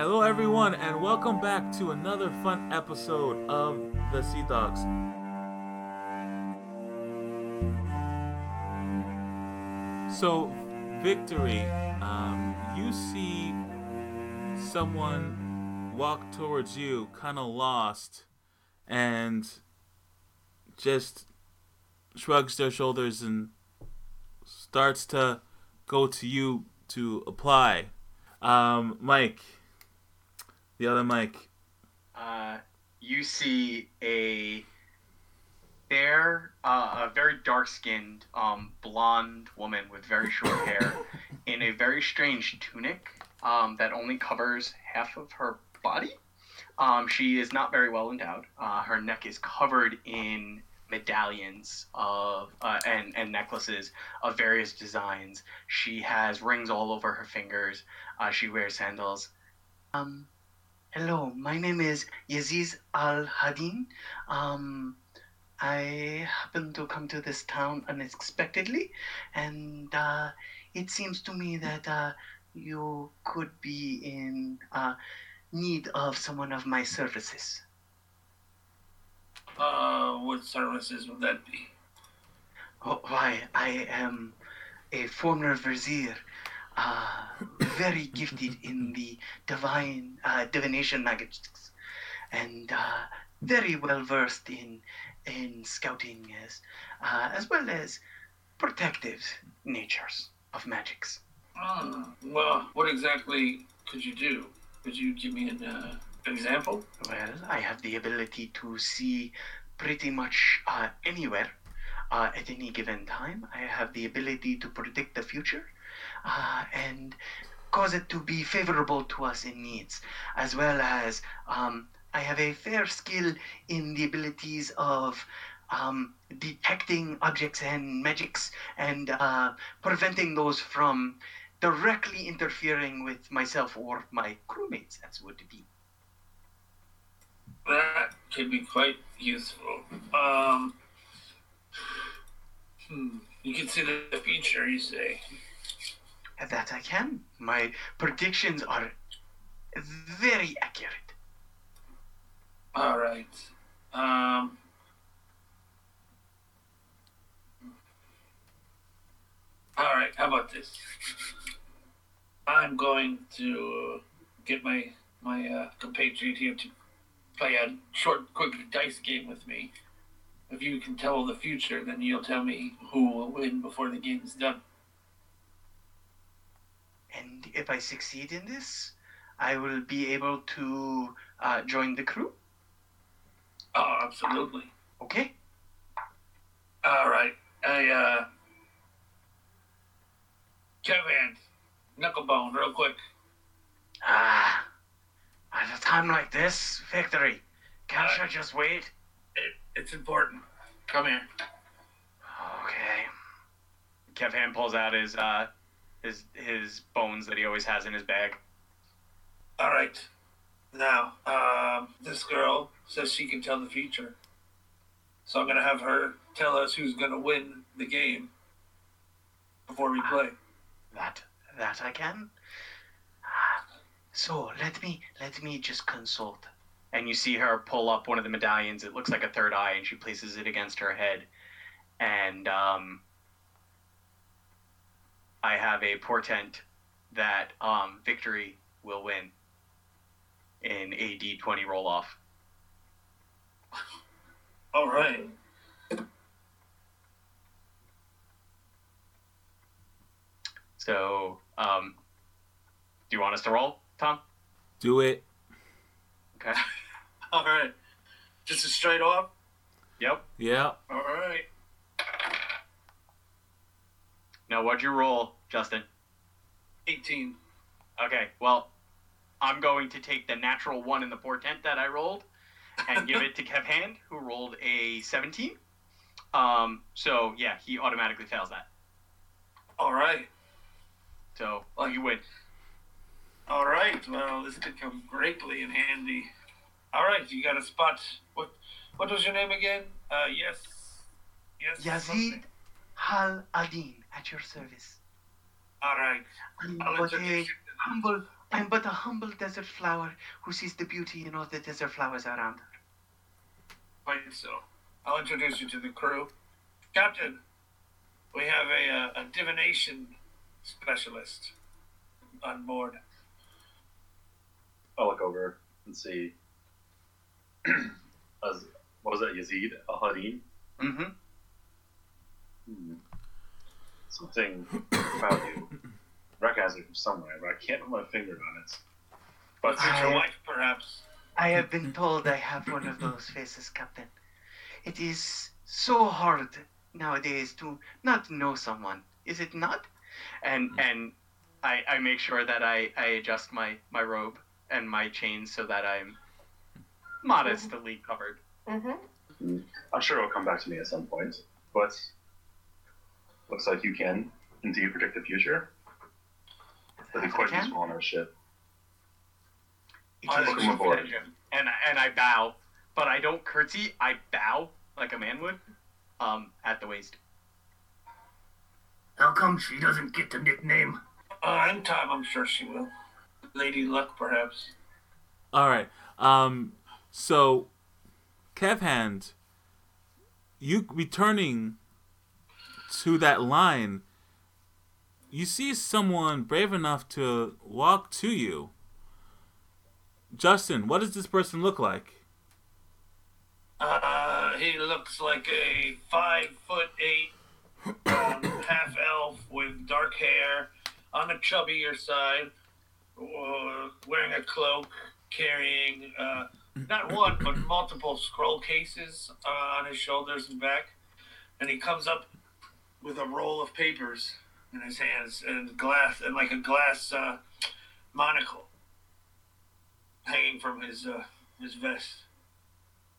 Hello, everyone, and welcome back to another fun episode of the Sea Dogs. So, Victory, um, you see someone walk towards you, kind of lost, and just shrugs their shoulders and starts to go to you to apply. Um, Mike, the other mic. Uh, you see a fair, uh, a very dark-skinned, um, blonde woman with very short hair in a very strange tunic um, that only covers half of her body. Um, she is not very well endowed. Uh, her neck is covered in medallions of uh, and and necklaces of various designs. She has rings all over her fingers. Uh, she wears sandals. Um, hello, my name is Yaziz Al Hadin. Um, I happened to come to this town unexpectedly, and uh, it seems to me that uh, you could be in uh, need of someone of my services. Uh, what services would that be? Oh, why, I am a former vizier, uh, very gifted in the divine uh, divination magics, and uh, very well versed in in scouting as uh, as well as protective natures of magics. Oh, well, what exactly could you do? Could you give me an, uh, an example? Well, I have the ability to see pretty much uh, anywhere uh, at any given time. I have the ability to predict the future uh, and cause it to be favorable to us in needs, as well as um, I have a fair skill in the abilities of um, detecting objects and magics and uh, preventing those from directly interfering with myself or my crewmates, as would be. That could be quite useful. Um, hmm. You can see the future, you say. That I can. My predictions are very accurate. All right. Um. All right. How about this? I'm going to get my my uh, compatriot here to play a short, quick dice game with me. If you can tell the future, then you'll tell me who will win before the game's done. And if I succeed in this, I will be able to uh, join the crew. Oh, absolutely. Okay. All right. I uh, Kevin, knucklebone, real quick. Ah, at a time like this, victory. Can't I just wait? It, it's important. Come here. Okay. Kevin pulls out his uh, his his bones that he always has in his bag. All right. Now, um, this girl says she can tell the future. So I'm going to have her tell us who's going to win the game before we play. That that I can. So let me let me just consult. And you see her pull up one of the medallions. It looks like a third eye, and she places it against her head. And um, I have a portent that um, victory will win in a D20 roll off. All right. So, um, do you want us to roll, Tom? Do it. Okay. All right. Just a straight off? Yep. Yeah. All right. Now, what'd you roll, Justin? 18. Okay, well, I'm going to take the natural one in the portent that I rolled and give it to Kev Hand, who rolled a 17. Um, so, yeah, he automatically fails that. All right. So, well, you win. All right. Well, this could come greatly in handy. All right, you got a spot. What What was your name again? Uh, yes. Yes. Yazid something? Hal Adin at your service. All right. I'm I'll but a humble, I'm but a humble desert flower who sees the beauty in all the desert flowers around her. Quite so. I'll introduce you to the crew. Captain, we have a, uh, a divination specialist on board. I'll look over and see. As, what was that, Yazid? Al Hadin? Mm-hmm. Hmm. Something about you. Recognize it from somewhere, but I can't put my finger on it. But Future I- wife, perhaps. I have been told I have one of those faces, Captain. It is so hard nowadays to not know someone, is it not? And and I, I make sure that I, I adjust my, my robe and my chains so that I'm modestly covered. Mm-hmm. I'm sure it'll come back to me at some point. But looks like you can indeed predict the future. That'd be quite Can? useful on our ship. It I is Welcome aboard. And I- and I bow, but I don't curtsy. I bow like a man would, um, at the waist. How come she doesn't get the nickname? Uh, in time, I'm sure she will. Lady Luck, perhaps. All right. Um. So, Kev Hand, you returning to that line, you see someone brave enough to walk to you. Justin, what does this person look like? Uh, he looks like a five foot eight um, half elf with dark hair, on the chubbier side, uh, wearing a cloak, carrying uh, not one but multiple scroll cases uh, on his shoulders and back, and he comes up with a roll of papers in his hands and glass and like a glass uh, monocle hanging from his uh, his vest.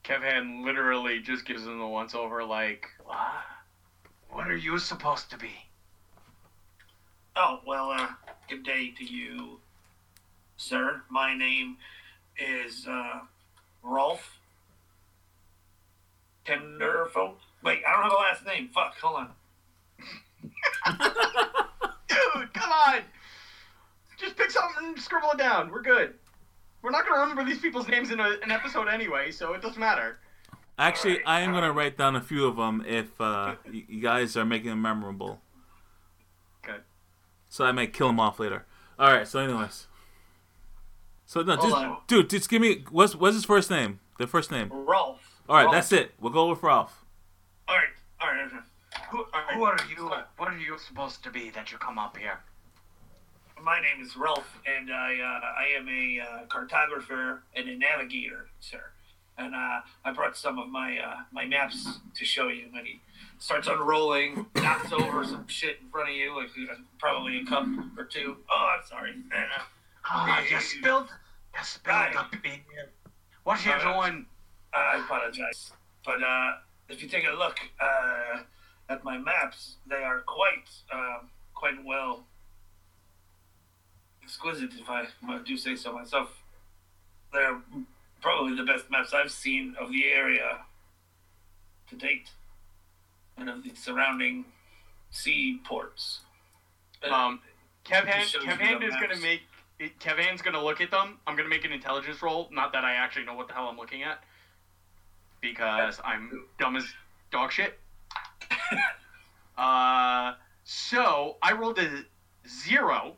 Kevin literally just gives him the once over, like, what? What are you supposed to be? Oh, well, uh, good day to you, sir. My name is, uh, Rolf Tenderfolk. Wait, I don't have a last name. Fuck, hold on. Dude, come on! Just pick something and scribble it down. We're good. We're not gonna remember these people's names in a, an episode anyway, so it doesn't matter. Actually, Alright, I am gonna write down a few of them if uh, you guys are making them memorable. Okay. So I may kill them off later. All right. So, anyways. So no, just dude, just give me what's what's his first name? The first name. Rolf. All right, Rolf. that's it. We'll go with Ralph. All right, all right. okay. Who, who are you? What are you supposed to be that you come up here? My name is Rolf, and I uh, I am a uh, cartographer and a navigator, sir. And uh, I brought some of my uh, my maps to show you. And he starts unrolling, knocks over some shit in front of you, like uh, probably a cup or two. Oh, I'm sorry. Uh, Ah, you spilled, you spilled Right. the beer. What you Uh, doing? I apologize, but uh, if you take a look uh, at my maps, they are quite uh, quite well exquisite, if I do say so myself. They're probably the best maps I've seen of the area to date, and of the surrounding sea ports. Um, Kevin, is gonna make. Kevin's gonna look at them. I'm gonna make an intelligence roll. Not that I actually know what the hell I'm looking at, because I'm dumb as dog shit. Uh, so I rolled a zero.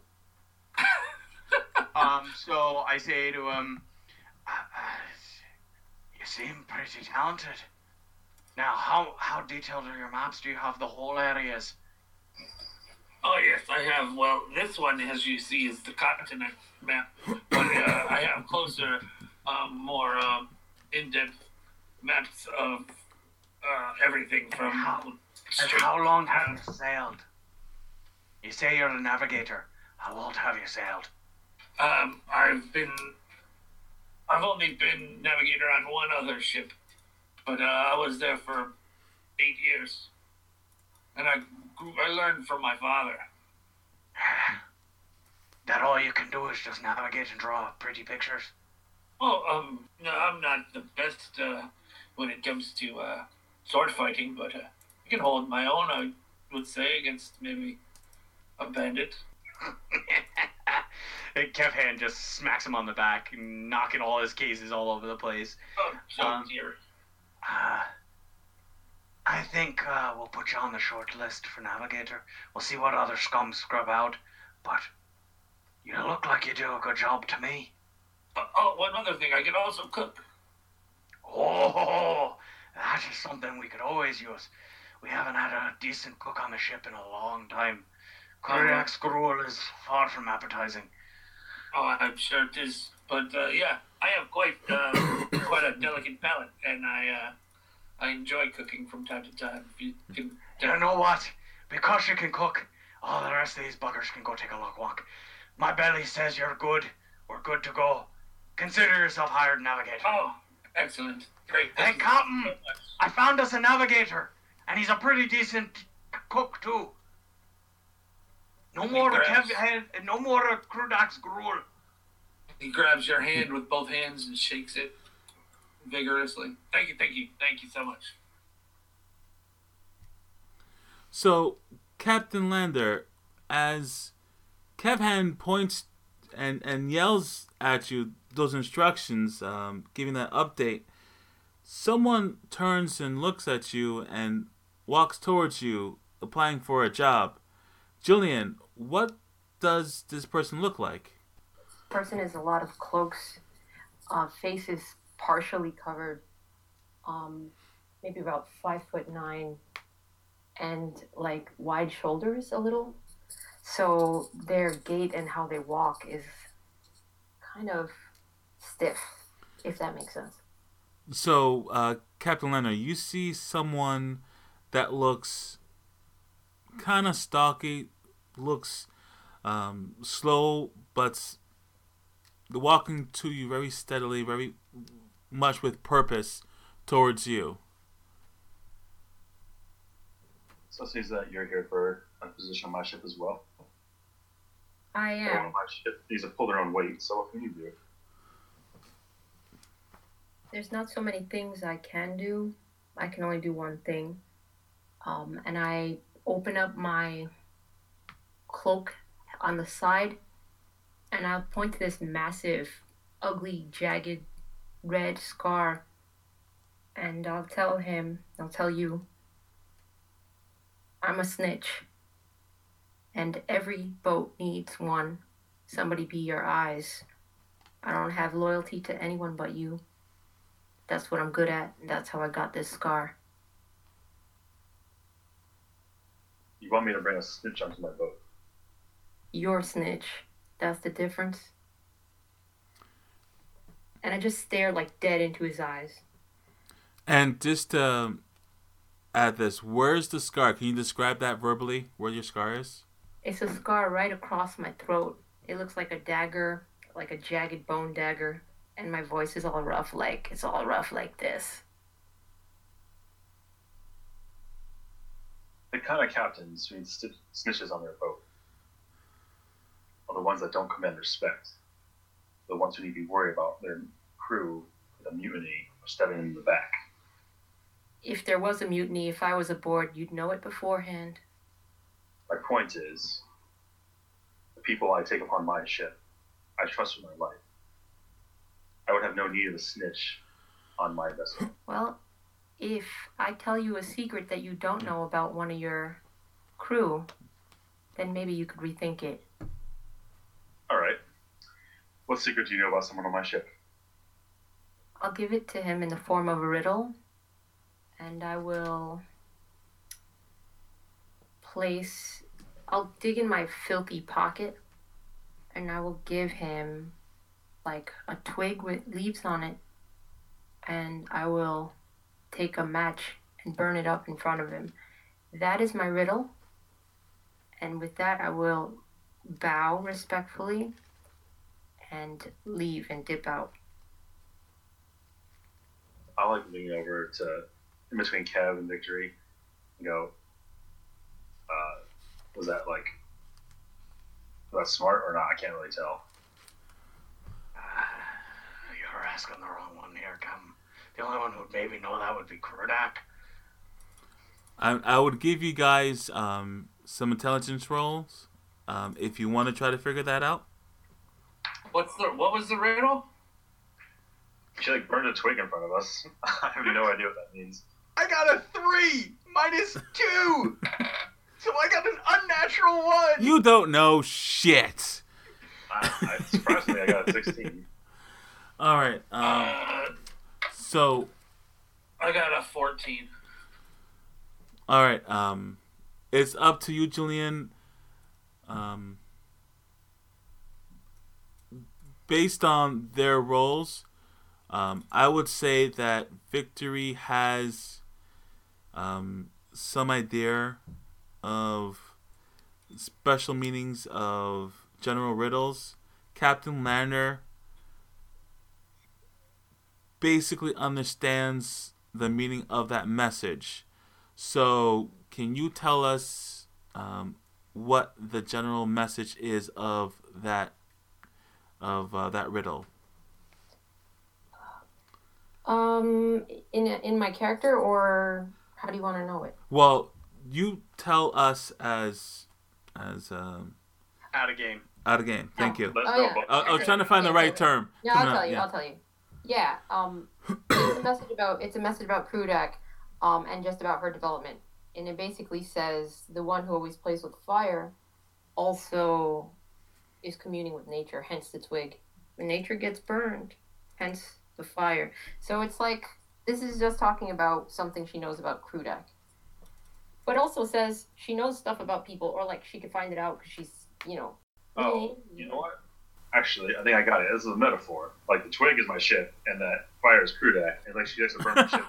um, so I say to him, uh, uh, "You seem pretty talented. Now, how how detailed are your maps? Do you have the whole areas?" Oh yes, I have. Well, this one, as you see, is the continent map, but uh, I have closer, um, more um, in-depth maps of uh, everything from How- And straight. how long have you sailed? You say you're a navigator. How old have you sailed? Um, I've been. I've only been navigator on one other ship, but uh, I was there for eight years, and I grew, I learned from my father. That all you can do is just navigate and draw pretty pictures? Well, um, no, I'm not the best uh, when it comes to uh, sword fighting, but uh, can hold my own. I would say against maybe a bandit. and Kev Hand just smacks him on the back, knocking all his cases all over the place. Oh, so Um, dear. Uh, I think uh, we'll put you on the short list for Navigator. We'll see what other scum scrub out. But you look like you do a good job to me. Uh, oh, one other thing. I can also cook. Oh, that is something we could always use. We haven't had a decent cook on the ship in a long time. Koreak's gruel is far from appetizing. Oh, I'm sure it is. But uh, yeah, I have quite uh, quite a delicate palate, and I uh, I enjoy cooking from time to time. If you can, You know what? Because you can cook, all the rest of these buggers can go take a look walk. My belly says you're good. We're good to go. Consider yourself hired navigator. Oh, excellent, great. Thank you Captain. I found us a navigator, and he's a pretty decent cook too. No more of grabs- Kev head, no more of Krudak's gruel. He grabs your hand with both hands and shakes it vigorously. Thank you, thank you, thank you so much. So, Captain Lander, as Kevhan points and, and yells at you those instructions, um, giving that update, someone turns and looks at you and walks towards you, applying for a job. Julian, what does this person look like? person is a lot of cloaks, uh, faces partially covered, um, maybe about five foot nine, and like wide shoulders a little. So their gait and how they walk is kind of stiff, if that makes sense. So, uh, Captain Lander, you see someone that looks kind of stocky, looks um, slow, but walking to you very steadily, very much with purpose towards you. So it seems that you're here for a position on my ship as well. I Everyone am. on my ship needs to pull their own weight, so what can you do? There's not so many things I can do. I can only do one thing. Um, and I open up my cloak on the side and I'll point to this massive, ugly, jagged red scar. And I'll tell him, I'll tell you, I'm a snitch. And every boat needs one. Somebody be your eyes. I don't have loyalty to anyone but you. That's what I'm good at, and that's how I got this scar. You want me to bring a snitch onto my boat? Your snitch. That's the difference. And I just stare like dead into his eyes. And just to add this, where's the scar? Can you describe that verbally? Where your scar is? It's a scar right across my throat. It looks like a dagger, like a jagged bone dagger. And my voice is all rough, like it's all rough like this. Kind of captains who need snitches on their boat are the ones that don't command respect. The ones who need to be worried about their crew with a mutiny or stepping in the back. If there was a mutiny, if I was aboard, you'd know it beforehand. My point is, the people I take upon my ship, I trust with my life. I would have no need of a snitch on my vessel. Well, if I tell you a secret that you don't know about one of your crew, then maybe you could rethink it. All right. What secret do you know about someone on my ship? I'll give it to him in the form of a riddle, and I will place. I'll dig in my filthy pocket, and I will give him like a twig with leaves on it, and I will take a match and burn it up in front of him. That is my riddle, and with that, I will bow respectfully and leave and dip out. I like leaning over to in between Kev and Victory and go, uh, was that like was that smart or not? I can't really tell. You're asking the wrong one here, Cam. The only one who'd maybe know that would be Krudak. I, I would give you guys um, some intelligence rolls um, if you want to try to figure that out. What's the what was the riddle? She like burned a twig in front of us. I have no idea what that means. I got a three minus two, so I got an unnatural one. You don't know shit. I, I, surprisingly, I got a 16. All right. Um, Uh, so, I got a fourteen. all right. Um, it's up to you, Julian. Um, based on their roles, um, I would say that Victory has um, some idea of special meanings of general riddles. Captain Lander basically understands the meaning of that message. So, can you tell us um, what the general message is of that of uh, that riddle? Um, in in my character, or how do you want to know it? Well, you tell us as as um, Out of game. out of game. Thank you. Let's Oh, yeah. I, I was trying to find the right yeah. term. Yeah, I'll Coming tell you. yeah. I'll tell you. Yeah. Um, it's a message about it's a message about Krudak, um, and just about her development, and it basically says the one who always plays with fire, also, is communing with nature. Hence the twig. When nature gets burned, hence the fire. So it's like this is just talking about something she knows about Krudak. But also says she knows stuff about people, or like she could find it out because she's, you know. Oh, you know what? Actually, I think I got it. This is a metaphor. Like the twig is my ship, and that fire is Krudak, and like she likes to burn my ship.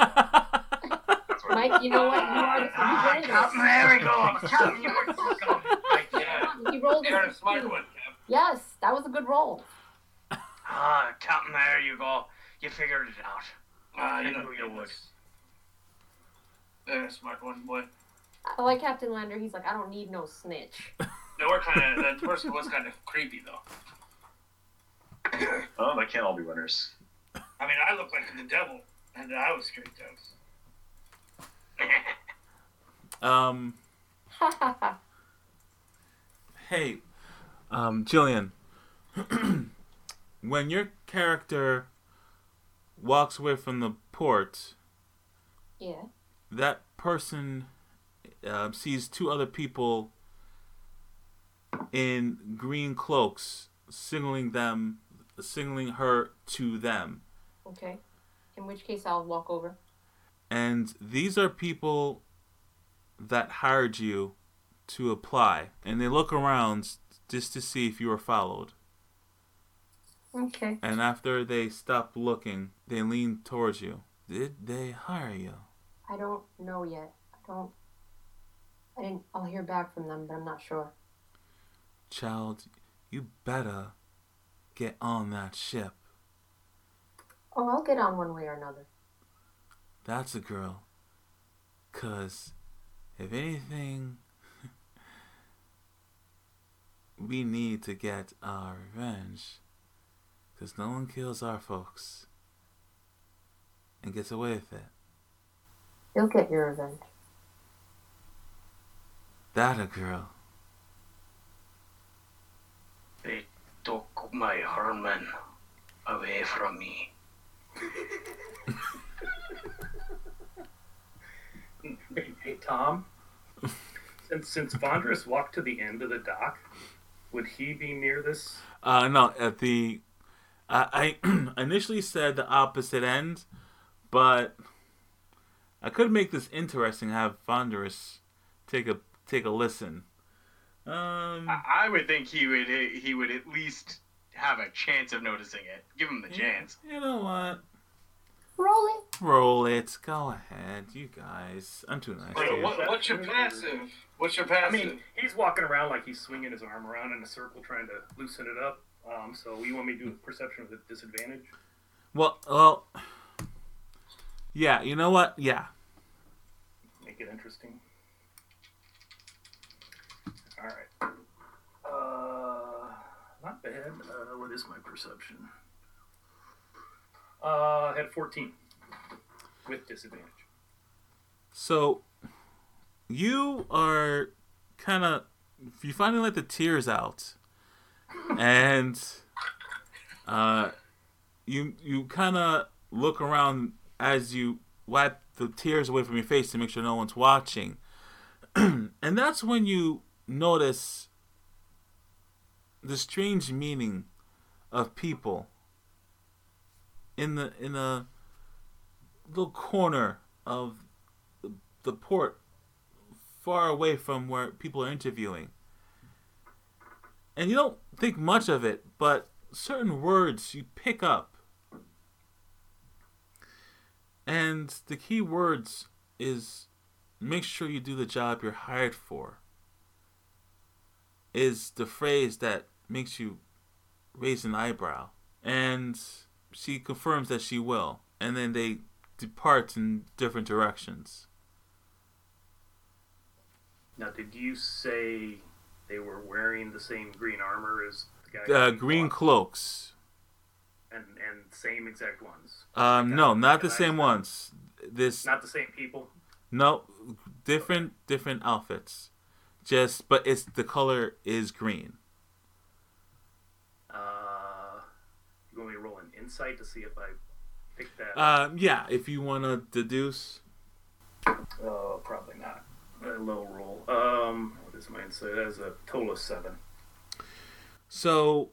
Mike, you know what? You are the Ah, you rolled Captain, it. there we go. Captain, you were so good. Right there. Yeah, You rolled you're a a smart 16. one, Kev. Yes, that was a good roll. Ah, Captain, there you go. You figured it out. Ah, you know knew you would. You're a smart one, boy. I like Captain Lander. He's like, I don't need no snitch. They were kind of that person was kind of creepy though. Oh, they can't all be winners. I mean, I look like the devil, and I was straight out. um, hey, um, Jillian, when your character walks away from the port, yeah. that person uh, sees two other people in green cloaks, signaling them, signaling her to them. Okay. In which case, I'll walk over. And these are people that hired you to apply, and they look around just to see if you are followed. Okay. And after they stop looking, they lean towards you. Did they hire you? I don't know yet. I don't. I didn't. I'll hear back from them, but I'm not sure. Child, you better get on that ship. Oh, I'll get on one way or another. That's a girl. Cause if anything, we need to get our revenge. Cause no one kills our folks and gets away with it. You'll get your revenge. That a girl. They took my Herman away from me. Hey, hey, Tom. since since Vondrus walked to the end of the dock, would he be near this? Uh, no, at the. I I initially said the opposite end, but I could make this interesting. Have Vondrus take a take a listen. Um, I, I would think he would he would at least have a chance of noticing it. Give him the chance. you know what? Roll it. Roll it. Go ahead, you guys. I'm too nice to Wait, you. what, what's your passive? What's your passive? I mean, he's walking around like he's swinging his arm around in a circle, trying to loosen it up. Um, so you want me to do a perception with a disadvantage? Well, well, yeah. You know what? Yeah. Make it interesting. All right. Uh, not bad. Uh, what is my perception? Uh, I had 14 with disadvantage. So you are kind of you finally let the tears out, and Uh, you you kind of look around as you wipe the tears away from your face to make sure no one's watching, and that's when you notice the strange meaning of people in the in a little corner of the, the port far away from where people are interviewing. And you don't think much of it but certain words you pick up. And the key words is make sure you do the job you're hired for is the phrase that makes you raise an eyebrow. And she confirms that she will. And then they depart in different directions. Now, did you say they were wearing the same green armor as the guy? Uh, green cloaks. and and same exact ones. Um, Like, no, not the same ones. This Not the same people. no, different different outfits. Just but it's the color is green. Uh, you want me to roll an insight to see if I pick that? Um, yeah, if you want to deduce. Oh, probably not. A low roll. Um, what is my insight? That is a total of seven. So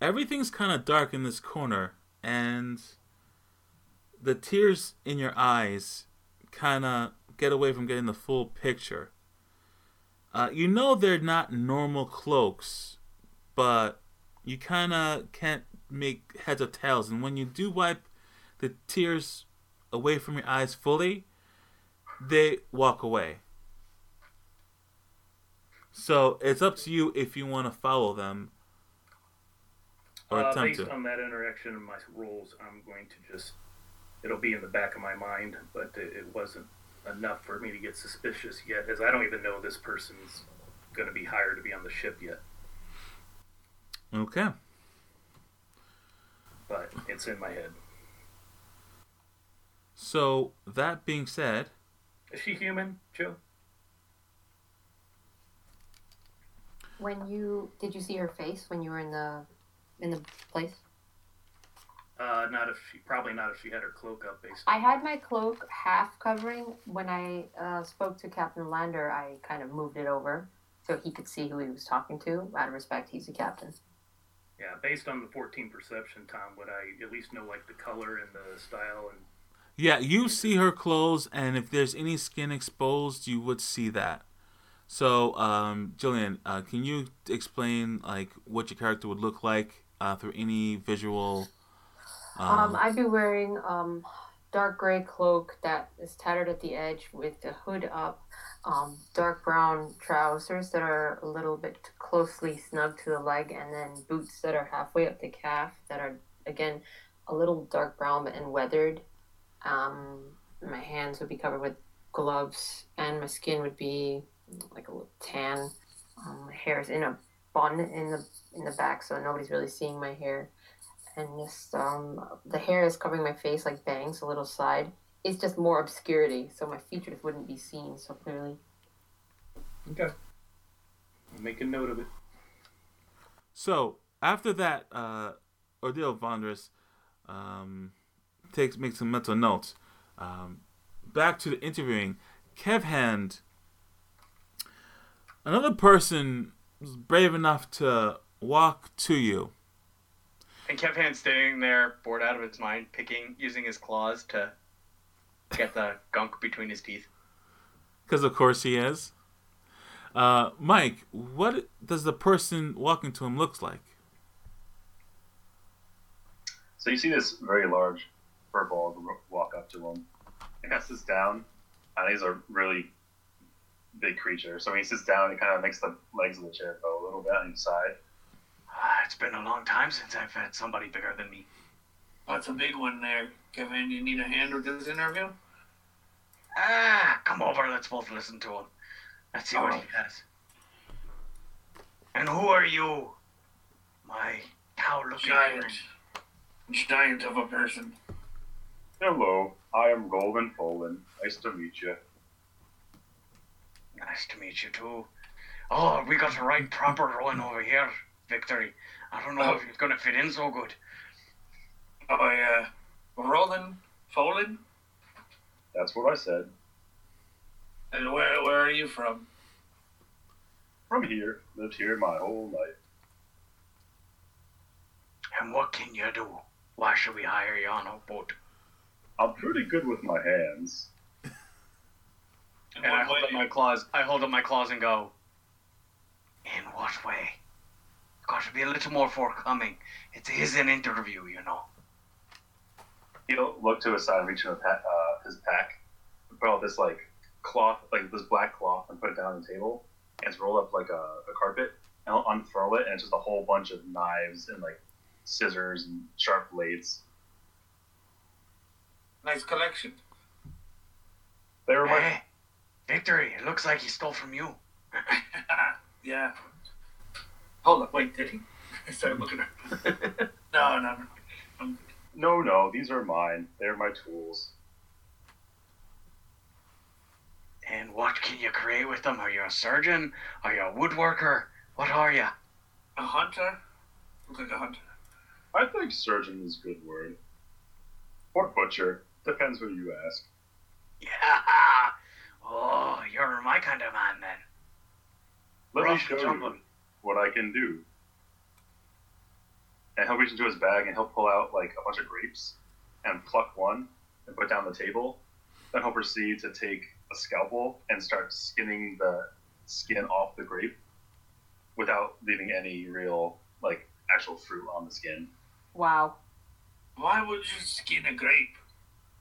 everything's kind of dark in this corner, and the tears in your eyes kind of get away from getting the full picture. Uh, you know they're not normal cloaks, but you kind of can't make heads or tails. And when you do wipe the tears away from your eyes fully, they walk away. So it's up to you if you want to follow them or Uh, attempt based to. on that interaction and my rolls, I'm going to just. It'll be in the back of my mind, but it, it wasn't enough for me to get suspicious yet, as I don't even know this person's going to be hired to be on the ship yet. Okay. But it's in my head. So that being said, Is she human, Joe? When you did you see her face when you were in the in the place? Uh, not if she. Probably not if she had her cloak up. Based. I had my cloak half covering. When I uh, spoke to Captain Lander, I kind of moved it over so he could see who he was talking to. Out of respect, he's the captain. Yeah, based on the 14 perception, Tom, would I at least know like the color and the style and yeah, you see her clothes, and if there's any skin exposed, you would see that. So, um, Jillian, uh, can you explain like what your character would look like uh, through any visual? Um, I'd be wearing um, dark gray cloak that is tattered at the edge with the hood up, um, dark brown trousers that are a little bit closely snug to the leg, and then boots that are halfway up the calf that are again a little dark brown and weathered. Um, my hands would be covered with gloves, and my skin would be like a little tan. Um, my hair is in a bun in the in the back, so nobody's really seeing my hair and just um, the hair is covering my face like bangs, a little side. It's just more obscurity, so my features wouldn't be seen so clearly. Okay. I'll make a note of it. So after that, uh, Ordeal Vondrus um, takes makes some mental notes. Um, back to the interviewing, Kev Hand. Another person was brave enough to walk to you. And Kev Hand's standing there, bored out of his mind, picking, using his claws to get the gunk between his teeth. Because of course he is. Uh, Mike, what does the person walking to him looks like? So you see this very large furball walk up to him. He kind of sits down, and he's a really big creature. So when he sits down, he kind of makes the legs of the chair go a little bit on each side. Ah, It's been a long time since I've had somebody bigger than me. That's a big one there. Kevin, you need a hand with this interview? Ah, come over. Let's both listen to him. Let's see what he has. And who are you? My cow-looking Giant. Giant of a person. Hello, I am Golden Folan. Nice to meet you. Nice to meet you too. Oh, we got the right proper one over here. Victory. I don't know if he's gonna fit in so good. Are we uh, rolling, folding? That's what I said. And where where are you from? From here, lived here my whole life. And what can you do? Why should we hire you on a boat? I'm pretty good with my hands. And I what hold up my claws. I hold up my claws and go. In what way? Got to be a little more forthcoming. It is an interview, you know. He'll look to his side and reach in a pa- uh, his pack and put out this like cloth, like this black cloth, and put it down on the table. And it's rolled up like a, a carpet. And he'll unfurl it, and it's just a whole bunch of knives and like scissors and sharp blades. Nice collection. They were my Hey, Victory, it looks like he stole from you. yeah. Hold up, wait, did he? I started looking at No, no, no. No, no. These are mine. They're my tools. And what can you create with them? Are you a surgeon? Are you a woodworker? What are you? A hunter? Look like a hunter. I think surgeon is a good word. Or butcher. Depends who you ask. Yeah. Oh, you're my kind of man then. Let me show and you what I can do. And he'll reach into his bag and he'll pull out like a bunch of grapes and pluck one and put down the table. Then he'll proceed to take a scalpel and start skinning the skin off the grape without leaving any real like actual fruit on the skin. Wow. Why would you skin a grape?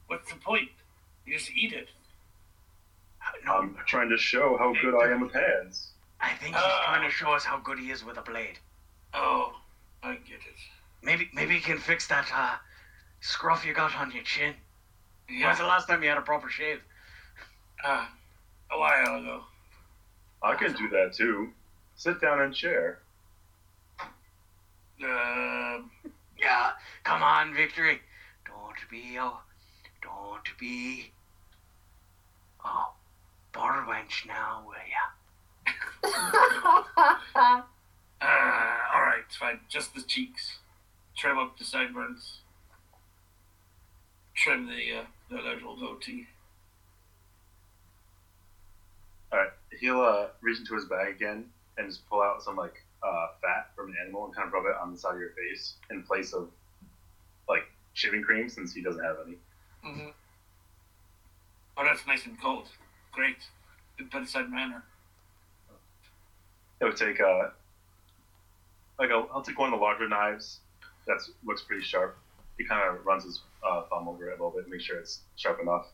What's the point? You just eat it. No, I'm trying to show how good I am with hands. I think he's Ah. trying to show us how good he is with a blade. Oh, I get it. Maybe maybe he can fix that uh, scruff you got on your chin. When's the last time you had a proper shave? uh, a while ago. I can do that too. Sit down and share. Um, Yeah, come on, Victory. Don't be a, don't be a bar wench now, will ya? uh, all right, fine. Just the cheeks. Trim up the sideburns. Trim the uh, the little goatee. Alright, he'll uh, reach into his bag again and just pull out some like uh, fat from an animal and kind of rub it on the side of your face in place of like shaving cream since he doesn't have any. Mm-hmm. Oh, that's nice and cold. Great. Bedside manner. He'll take uh, like a, I'll take one of the larger knives that looks pretty sharp. He kind of runs his uh, thumb over it a little bit, make sure it's sharp enough.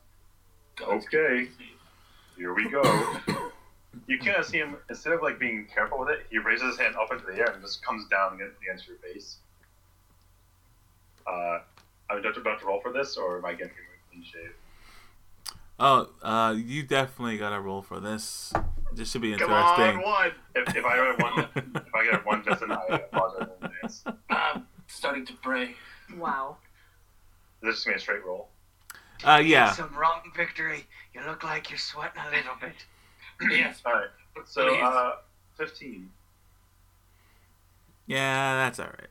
Okay. Here we go. You kind of see him instead of like being careful with it, he raises his hand up into the air and just comes down against, your face. Uh, am I about to roll for this, or am I getting a clean shave? Oh, uh, you definitely gotta roll for this. This should be Come interesting. on, one. If, if I get one, if I get one, Justin, I apologize in advance. I'm starting to pray. wow. This is just gonna be a straight roll. Uh, yeah. Some wrong Victory. You look like you're sweating a little bit. yes. All right. So, uh, fifteen. Yeah, that's alright.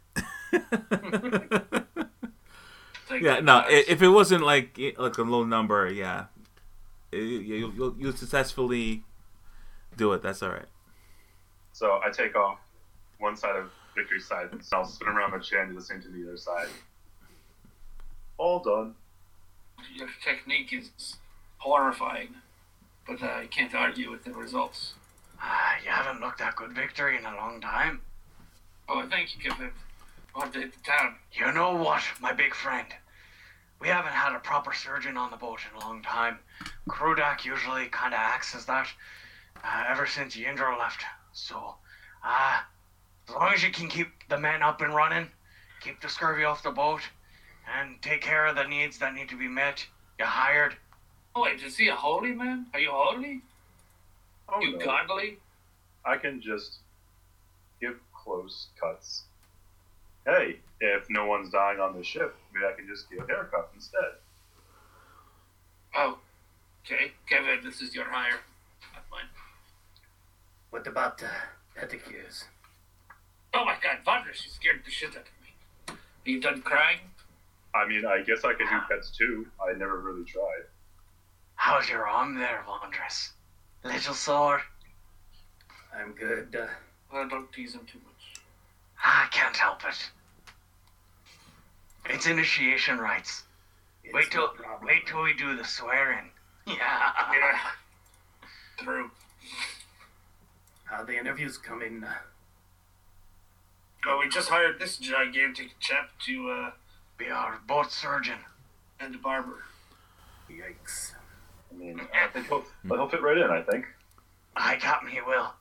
Yeah, no, if it wasn't like like a low number, yeah, you you'll, you'll successfully do it. That's alright. So I take off one side of Victory's side, and I'll spin around my chair and do the same to the other side. All done. Your technique is horrifying, but uh, I can't argue with the results. Ah, you haven't looked that good, Victory, in a long time. Oh, thank you, Kevin. I'll have to the town. You know what, my big friend? We haven't had a proper surgeon on the boat in a long time. Krudak usually kind of acts as that uh, ever since Yindra left. So, uh, as long as you can keep the men up and running, keep the scurvy off the boat, and take care of the needs that need to be met, you're hired. Oh, wait, is he a holy man? Are you holy? Oh, you no. godly? I can just give close cuts. Hey, if no one's dying on the ship, maybe I can just give a haircut instead. Oh, okay. Kevin, this is your hire. Not mine. What about the pedicures? Oh my god, Vondrus, she scared the shit out of me. Are you done crying? I mean, I guess I could do pets too. I never really tried. How's your arm there, Vondrus? Little sore? I'm good. Uh, Well, don't tease him too much. I can't help it. It's initiation rites. it's Wait till no wait till we do the swearing. Yeah. Yeah. Through. How the interviews coming? Uh, Oh, we just hired this gigantic chap to, uh, Be our boat surgeon. and a barber. yikes. I mean, I think he'll, he'll fit right in. I think. I Captain he will.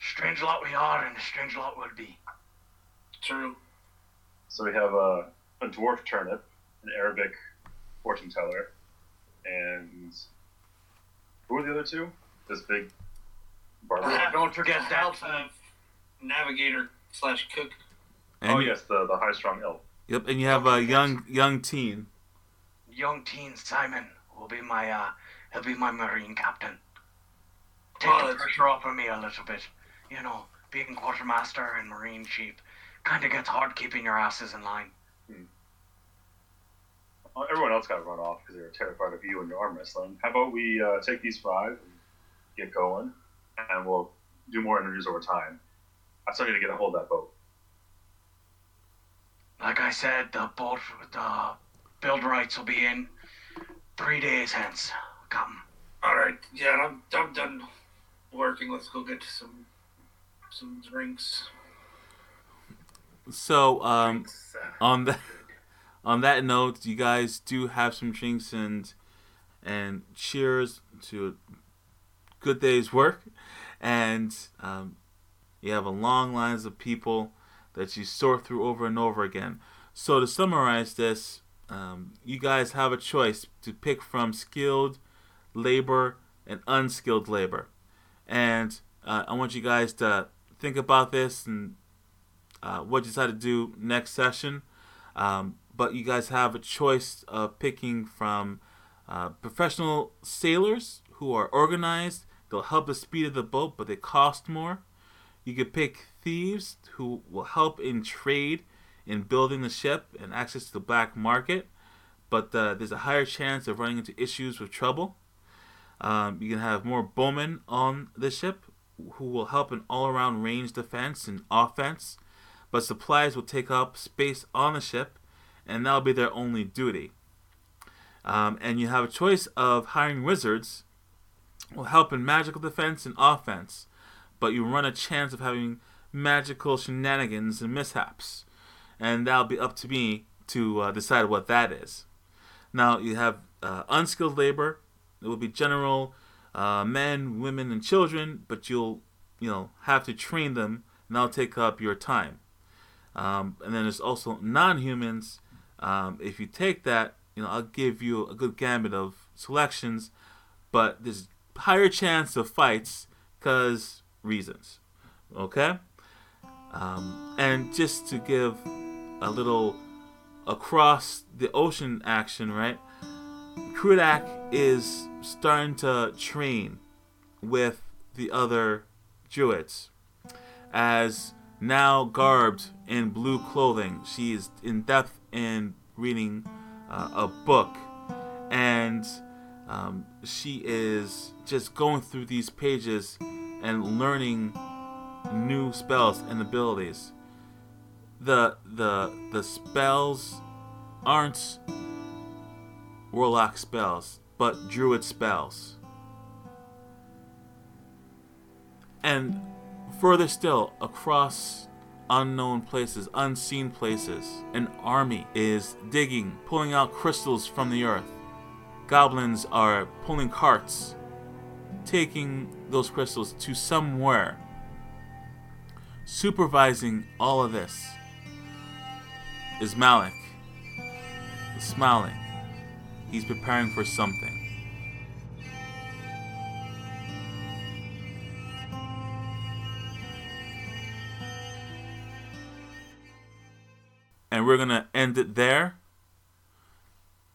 Strange lot we are and a strange lot we'll be. True. So we have a, a dwarf turnip, an Arabic fortune teller, and who are the other two? This big barber. Uh, don't forget that. Uh, navigator slash cook. And oh you- yes, the the high strung elf. Yep, and you have a young young teen. Young teen Simon will be my uh he'll be my marine captain. Take Oh, the that's- pressure off of me a little bit. You know, being quartermaster and marine chief kinda gets hard keeping your asses in line. Uh, everyone else got run off because they were terrified of you and your arm wrestling. How about we uh, take these five and get going, and we'll do more interviews over time. I still need to get a hold of that boat. Like I said, the boat the build rights will be in three days hence. Captain. All right. Yeah, I'm, I'm done working. Let's go get some some drinks. So, um, It's, uh, on that on that note, you guys do have some drinks and and cheers to a good day's work, and um, you have a long lines of people that you sort through over and over again. So to summarize this, um, you guys have a choice to pick from skilled labor and unskilled labor, and uh, I want you guys to think about this and uh, what you decide to do next session. Um, but you guys have a choice of picking from uh, professional sailors who are organized. They'll help the speed of the boat, but they cost more. You could pick thieves who will help in trade in building the ship and access to the black market, but uh, there's a higher chance of running into issues with trouble. Um, you can have more bowmen on the ship who will help in all around range defense and offense but supplies will take up space on the ship, and that'll be their only duty. Um, and you have a choice of hiring wizards, will help in magical defense and offense, but you run a chance of having magical shenanigans and mishaps, and that'll be up to me to uh, decide what that is. Now you have uh, unskilled labor. It will be general uh, men, women, and children, but you'll you know have to train them, and that'll take up your time. Um, and then there's also non-humans. Um, if you take that, you know, I'll give you a good gambit of selections, but there's higher chance of fights because reasons. Okay. Um, and just to give a little across the ocean action, right? Krudak is starting to train with the other druids as now garbed in blue clothing. She is in depth in reading uh, a book, and um, she is just going through these pages and learning new spells and abilities. The the the spells aren't warlock spells, but druid spells. And further still, across unknown places, unseen places, an army is digging, pulling out crystals from the earth. Goblins are pulling carts, taking those crystals to somewhere. Supervising all of this is Malik. Smiling. He's preparing for something. And we're going to end it there.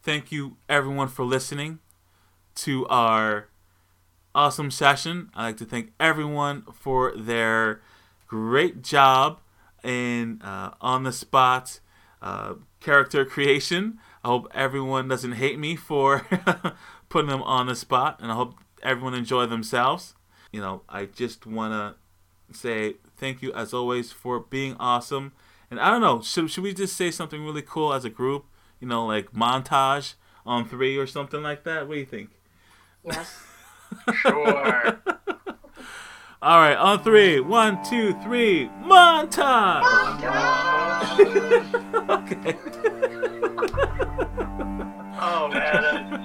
Thank you, everyone, for listening to our awesome session. I'd like to thank everyone for their great job in uh, on the spot uh, character creation. I hope everyone doesn't hate me for putting them on the spot, and I hope everyone enjoy themselves. You know, I just want to say thank you as always for being awesome. And I don't know, should, should we just say something really cool as a group? You know, like montage on three or something like that? What do you think? Yes. Sure. All right, on three. One, two, three. Montage. okay. oh man.